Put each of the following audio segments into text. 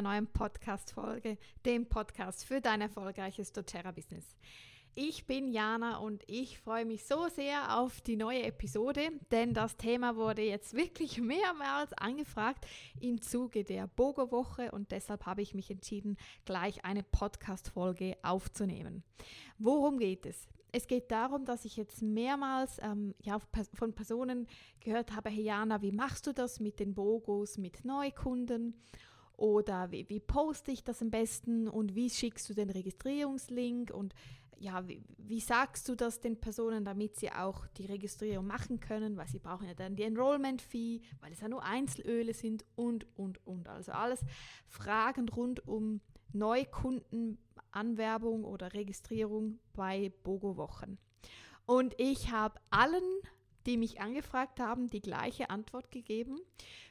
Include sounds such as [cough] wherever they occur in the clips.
einer neuen Podcast-Folge, dem Podcast für dein erfolgreiches doTERRA-Business. Ich bin Jana und ich freue mich so sehr auf die neue Episode, denn das Thema wurde jetzt wirklich mehrmals angefragt im Zuge der Bogo-Woche und deshalb habe ich mich entschieden, gleich eine Podcast-Folge aufzunehmen. Worum geht es? Es geht darum, dass ich jetzt mehrmals ähm, ja, von Personen gehört habe, hey Jana, wie machst du das mit den Bogos, mit Neukunden? Oder wie, wie poste ich das am besten und wie schickst du den Registrierungslink und ja, wie, wie, sagst du das den Personen, damit sie auch die Registrierung machen können, weil sie brauchen ja dann die Enrollment-Fee, weil es ja nur Einzelöle sind und, und, und. Also alles Fragen rund um Neukundenanwerbung oder Registrierung bei Bogo-Wochen. Und ich habe allen, die mich angefragt haben, die gleiche Antwort gegeben.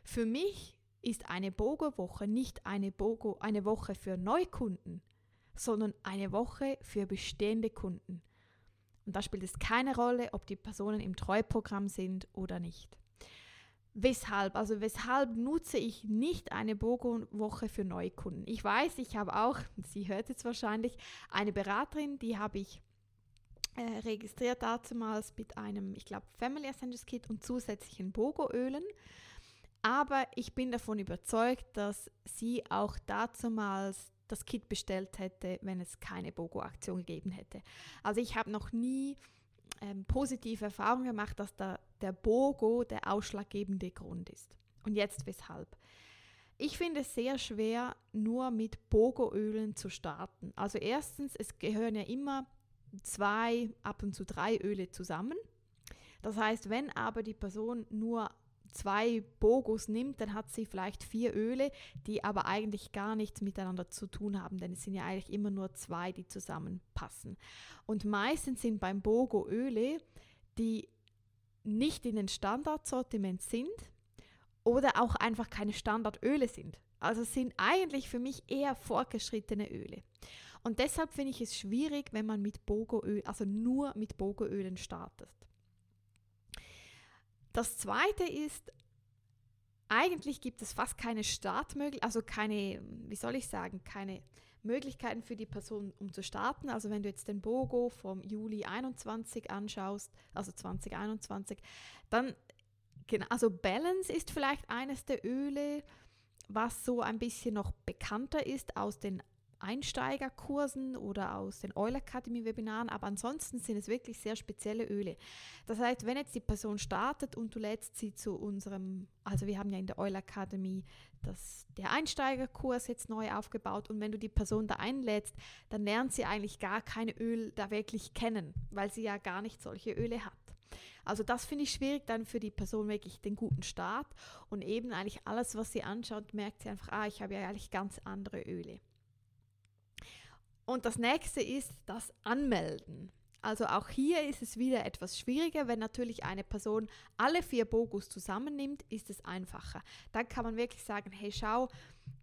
Für mich ist eine Bogo-Woche nicht eine, Bogo, eine Woche für Neukunden, sondern eine Woche für bestehende Kunden. Und da spielt es keine Rolle, ob die Personen im Treuprogramm sind oder nicht. Weshalb? Also weshalb nutze ich nicht eine Bogo-Woche für Neukunden? Ich weiß, ich habe auch, [laughs] sie hört jetzt wahrscheinlich, eine Beraterin, die habe ich äh, registriert damals mit einem, ich glaube, Family Essentials Kit und zusätzlichen Bogo-Ölen. Aber ich bin davon überzeugt, dass sie auch dazumals das Kit bestellt hätte, wenn es keine BOGO-Aktion gegeben hätte. Also ich habe noch nie ähm, positive Erfahrungen gemacht, dass da der BOGO der ausschlaggebende Grund ist. Und jetzt weshalb? Ich finde es sehr schwer, nur mit BOGO-Ölen zu starten. Also erstens, es gehören ja immer zwei, ab und zu drei Öle zusammen. Das heißt, wenn aber die Person nur zwei Bogos nimmt, dann hat sie vielleicht vier Öle, die aber eigentlich gar nichts miteinander zu tun haben, denn es sind ja eigentlich immer nur zwei, die zusammenpassen. Und meistens sind beim Bogo Öle, die nicht in den Standardsortiment sind oder auch einfach keine Standardöle sind. Also sind eigentlich für mich eher fortgeschrittene Öle. Und deshalb finde ich es schwierig, wenn man mit Bogoöl, also nur mit Bogoölen startet. Das zweite ist, eigentlich gibt es fast keine Startmöglichkeiten, also keine, wie soll ich sagen, keine Möglichkeiten für die Person, um zu starten. Also wenn du jetzt den Bogo vom Juli 21 anschaust, also 2021, dann, also Balance ist vielleicht eines der Öle, was so ein bisschen noch bekannter ist aus den Einsteigerkursen oder aus den Oil Academy Webinaren, aber ansonsten sind es wirklich sehr spezielle Öle. Das heißt, wenn jetzt die Person startet und du lädst sie zu unserem, also wir haben ja in der Oil Academy das, der Einsteigerkurs jetzt neu aufgebaut und wenn du die Person da einlädst, dann lernt sie eigentlich gar keine Öl da wirklich kennen, weil sie ja gar nicht solche Öle hat. Also das finde ich schwierig dann für die Person wirklich den guten Start und eben eigentlich alles, was sie anschaut, merkt sie einfach, ah, ich habe ja eigentlich ganz andere Öle. Und das nächste ist das Anmelden. Also auch hier ist es wieder etwas schwieriger. Wenn natürlich eine Person alle vier Bogus zusammennimmt, ist es einfacher. Dann kann man wirklich sagen, hey schau,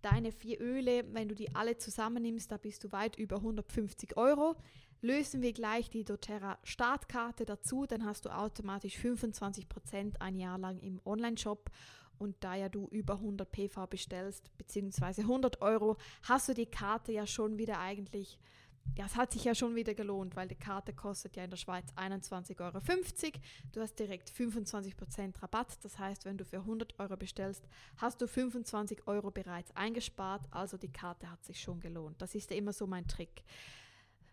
deine vier Öle, wenn du die alle zusammennimmst, da bist du weit über 150 Euro. Lösen wir gleich die doTERRA Startkarte dazu, dann hast du automatisch 25% ein Jahr lang im Online-Shop und da ja du über 100 PV bestellst, beziehungsweise 100 Euro, hast du die Karte ja schon wieder eigentlich, ja, es hat sich ja schon wieder gelohnt, weil die Karte kostet ja in der Schweiz 21,50 Euro. Du hast direkt 25% Rabatt. Das heißt, wenn du für 100 Euro bestellst, hast du 25 Euro bereits eingespart. Also die Karte hat sich schon gelohnt. Das ist ja immer so mein Trick.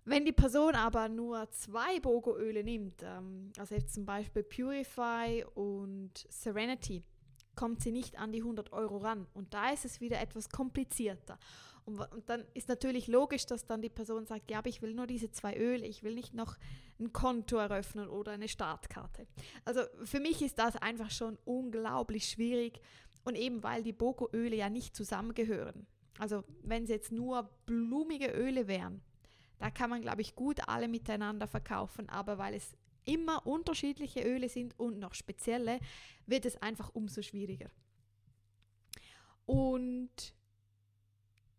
Wenn die Person aber nur zwei Bogoöle nimmt, ähm, also jetzt zum Beispiel Purify und Serenity, kommt sie nicht an die 100 Euro ran. Und da ist es wieder etwas komplizierter. Und, und, dann ist natürlich logisch, dass dann die Person sagt, ja, aber ich will nur diese zwei Öle, ich will nicht noch ein Konto eröffnen oder eine Startkarte. Also für mich ist das einfach schon unglaublich schwierig. Und eben weil die Boko-Öle ja nicht zusammengehören. Also wenn es jetzt nur blumige Öle wären, da kann man, glaube ich, gut alle miteinander verkaufen. Aber weil es immer unterschiedliche Öle sind und noch spezielle, wird es einfach umso schwieriger. Und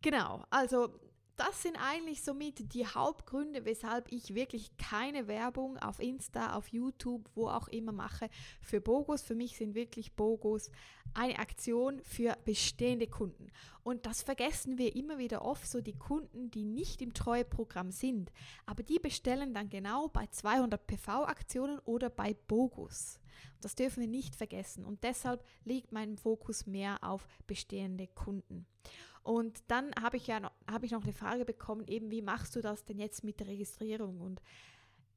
genau, also das sind eigentlich somit die Hauptgründe, weshalb ich wirklich keine Werbung auf Insta, auf YouTube, wo auch immer mache für Bogos. Für mich sind wirklich Bogos eine Aktion für bestehende Kunden. Und das vergessen wir immer wieder oft, so die Kunden, die nicht im Treueprogramm sind, aber die bestellen dann genau bei 200 PV-Aktionen oder bei Bogos. Das dürfen wir nicht vergessen und deshalb liegt mein Fokus mehr auf bestehende Kunden. Und dann habe ich ja noch, habe ich noch eine Frage bekommen, eben wie machst du das denn jetzt mit der Registrierung? Und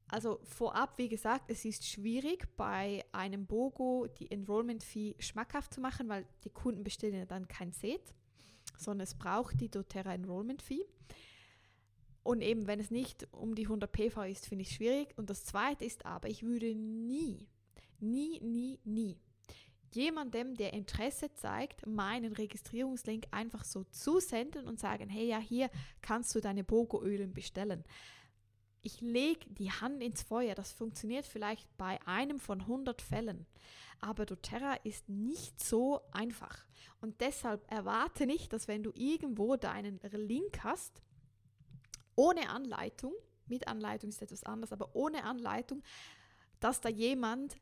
also vorab, wie gesagt, es ist schwierig bei einem BOGO die Enrollment Fee schmackhaft zu machen, weil die Kunden bestellen ja dann kein Set, sondern es braucht die doTERRA Enrollment Fee. Und eben, wenn es nicht um die 100 PV ist, finde ich es schwierig. Und das Zweite ist aber, ich würde nie, nie, nie, nie jemandem, der Interesse zeigt, meinen Registrierungslink einfach so zusenden und sagen, hey ja, hier kannst du deine Bogo-Ölen bestellen. Ich lege die Hand ins Feuer. Das funktioniert vielleicht bei einem von 100 Fällen. Aber doTERRA ist nicht so einfach. Und deshalb erwarte nicht, dass wenn du irgendwo deinen Link hast, ohne Anleitung, mit Anleitung ist etwas anders, aber ohne Anleitung, dass da jemand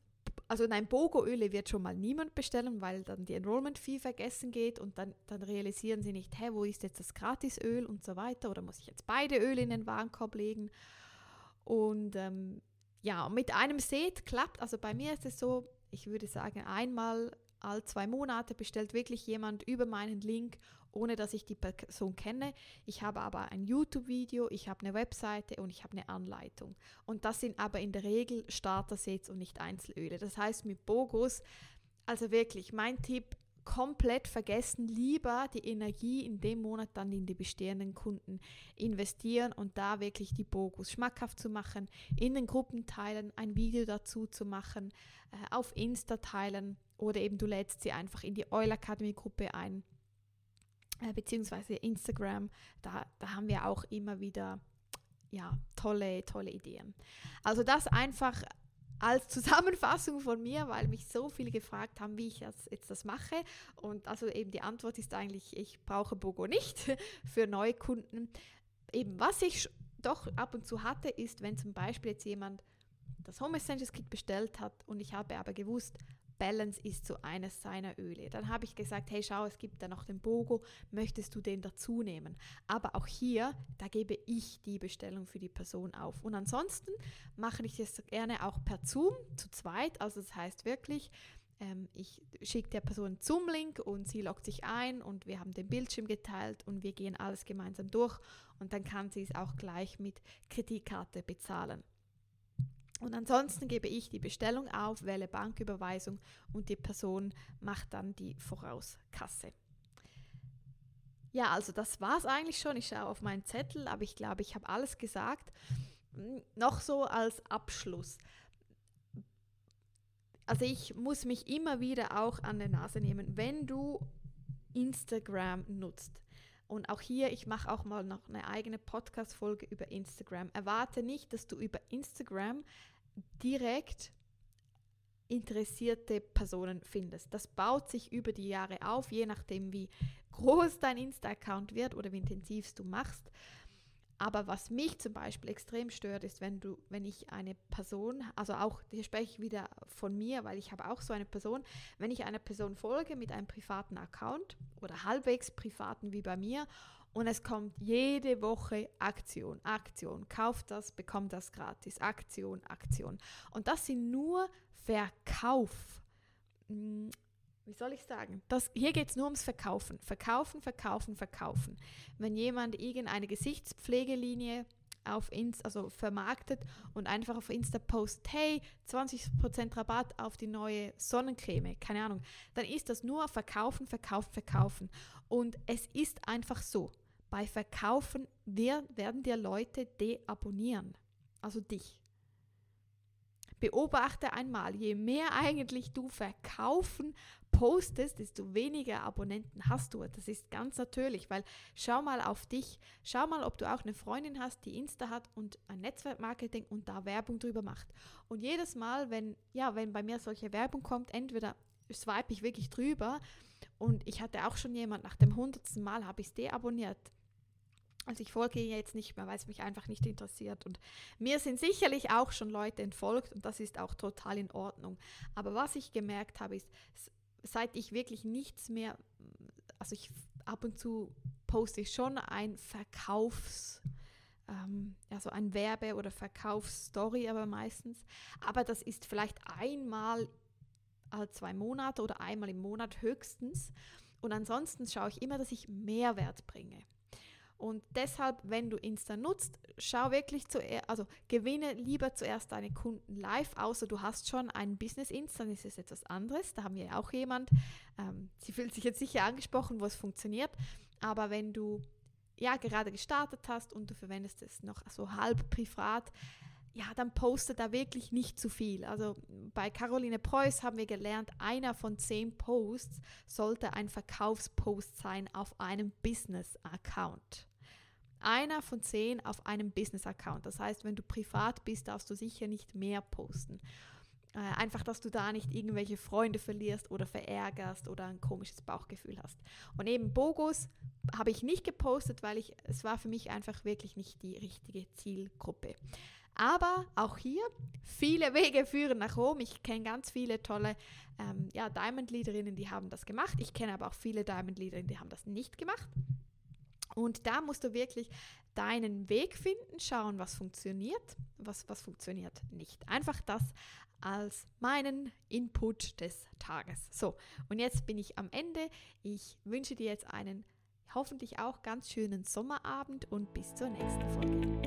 also nein, Bogo-Öle wird schon mal niemand bestellen, weil dann die Enrollment-Fee vergessen geht und dann, dann realisieren sie nicht, hä, wo ist jetzt das Gratisöl und so weiter oder muss ich jetzt beide Öle in den Warenkorb legen? Und ähm, ja, mit einem Set klappt, also bei mir ist es so, ich würde sagen, einmal all zwei Monate bestellt wirklich jemand über meinen Link ohne dass ich die Person kenne. Ich habe aber ein YouTube-Video, ich habe eine Webseite und ich habe eine Anleitung. Und das sind aber in der Regel Starter-Sets und nicht Einzelöle. Das heißt mit Bogus, also wirklich mein Tipp, komplett vergessen, lieber die Energie in dem Monat dann in die bestehenden Kunden investieren und da wirklich die Bogus schmackhaft zu machen, in den Gruppen teilen, ein Video dazu zu machen, äh, auf Insta teilen oder eben du lädst sie einfach in die Oil Academy Gruppe ein äh, beziehungsweise Instagram, da, da haben wir auch immer wieder ja, tolle, tolle Ideen. Also das einfach als [laughs] Zusammenfassung von mir, weil mich so viele gefragt haben, wie ich das, jetzt das mache. Und also eben die Antwort ist eigentlich, ich brauche Bogo nicht [laughs] für neue Kunden. Eben was ich doch ab und zu hatte, ist, wenn zum Beispiel jetzt jemand das Home Essentials Kit bestellt hat und ich habe aber gewusst, Balance ist so eines seiner Öle. Dann habe ich gesagt, hey schau, es gibt da noch den Bogo, möchtest du den dazu nehmen? Aber auch hier, da gebe ich die Bestellung für die Person auf. Und ansonsten mache ich das gerne auch per Zoom zu zweit. Also das heißt wirklich, ähm, ich schicke der Person Zoom-Link und sie loggt sich ein und wir haben den Bildschirm geteilt und wir gehen alles gemeinsam durch und dann kann sie es auch gleich mit Kreditkarte bezahlen. Und ansonsten gebe ich die Bestellung auf, wähle Banküberweisung und die Person macht dann die Vorauskasse. Ja, also das war es eigentlich schon. Ich schaue auf meinen Zettel, aber ich glaube, ich habe alles gesagt. Hm, noch so als Abschluss. Also ich muss mich immer wieder auch an der Nase nehmen, wenn du Instagram nutzt. Und auch hier, ich mache auch mal noch eine eigene Podcast-Folge über Instagram. Erwarte nicht, dass du über Instagram direkt interessierte Personen findest. Das baut sich über die Jahre auf, je nachdem, wie groß dein Insta-Account wird oder wie intensiv du machst. Aber was mich zum Beispiel extrem stört, ist, wenn du, wenn ich eine Person, also auch, hier spreche ich wieder von mir, weil ich habe auch so eine Person, wenn ich einer Person folge mit einem privaten Account oder halbwegs privaten wie bei mir und es kommt jede Woche Aktion, Aktion, kauft das, bekommt das gratis, Aktion, Aktion. Und das sind nur Verkauf. Wie soll ich sagen? Das, hier geht es nur ums Verkaufen. Verkaufen, verkaufen, verkaufen. Wenn jemand irgendeine Gesichtspflegelinie auf Insta, also vermarktet und einfach auf Insta postet, hey, 20% Rabatt auf die neue Sonnencreme, keine Ahnung, dann ist das nur verkaufen, verkaufen, verkaufen. Und es ist einfach so, bei Verkaufen werden dir Leute deabonnieren, also dich. Beobachte einmal, je mehr eigentlich du verkaufen postest, desto weniger Abonnenten hast du. Das ist ganz natürlich, weil schau mal auf dich, schau mal, ob du auch eine Freundin hast, die Insta hat und ein Netzwerkmarketing und da Werbung drüber macht. Und jedes Mal, wenn ja, wenn bei mir solche Werbung kommt, entweder swipe ich wirklich drüber und ich hatte auch schon jemand nach dem hundertsten Mal habe ich es deabonniert Also ich folge jetzt nicht mehr, weil es mich einfach nicht interessiert. Und mir sind sicherlich auch schon Leute entfolgt und das ist auch total in Ordnung. Aber was ich gemerkt habe, ist, seit ich wirklich nichts mehr, also ich ab und zu poste ich schon ein Verkaufs, ähm, also ein Werbe- oder Verkaufsstory, aber meistens. Aber das ist vielleicht einmal alle zwei Monate oder einmal im Monat höchstens. Und ansonsten schaue ich immer, dass ich Mehrwert bringe. Und deshalb, wenn du Insta nutzt, schau wirklich zuerst, also gewinne lieber zuerst deine Kunden live, außer du hast schon ein Business Insta, dann ist es etwas anderes. Da haben wir ja auch jemand, ähm, sie fühlt sich jetzt sicher angesprochen, wo es funktioniert. Aber wenn du ja gerade gestartet hast und du verwendest es noch so halb privat, ja, dann poste da wirklich nicht zu viel. Also bei Caroline Preuß haben wir gelernt, einer von zehn Posts sollte ein Verkaufspost sein auf einem Business-Account. Einer von zehn auf einem Business-Account. Das heißt, wenn du privat bist, darfst du sicher nicht mehr posten. Äh, einfach, dass du da nicht irgendwelche Freunde verlierst oder verärgerst oder ein komisches Bauchgefühl hast. Und eben Bogus habe ich nicht gepostet, weil ich, es war für mich einfach wirklich nicht die richtige Zielgruppe. Aber auch hier, viele Wege führen nach Rom. Ich kenne ganz viele tolle ähm, ja, Diamond-Leaderinnen, die haben das gemacht. Ich kenne aber auch viele Diamond-Leaderinnen, die haben das nicht gemacht. Und da musst du wirklich deinen Weg finden, schauen, was funktioniert, was, was funktioniert nicht. Einfach das als meinen Input des Tages. So, und jetzt bin ich am Ende. Ich wünsche dir jetzt einen hoffentlich auch ganz schönen Sommerabend und bis zur nächsten Folge.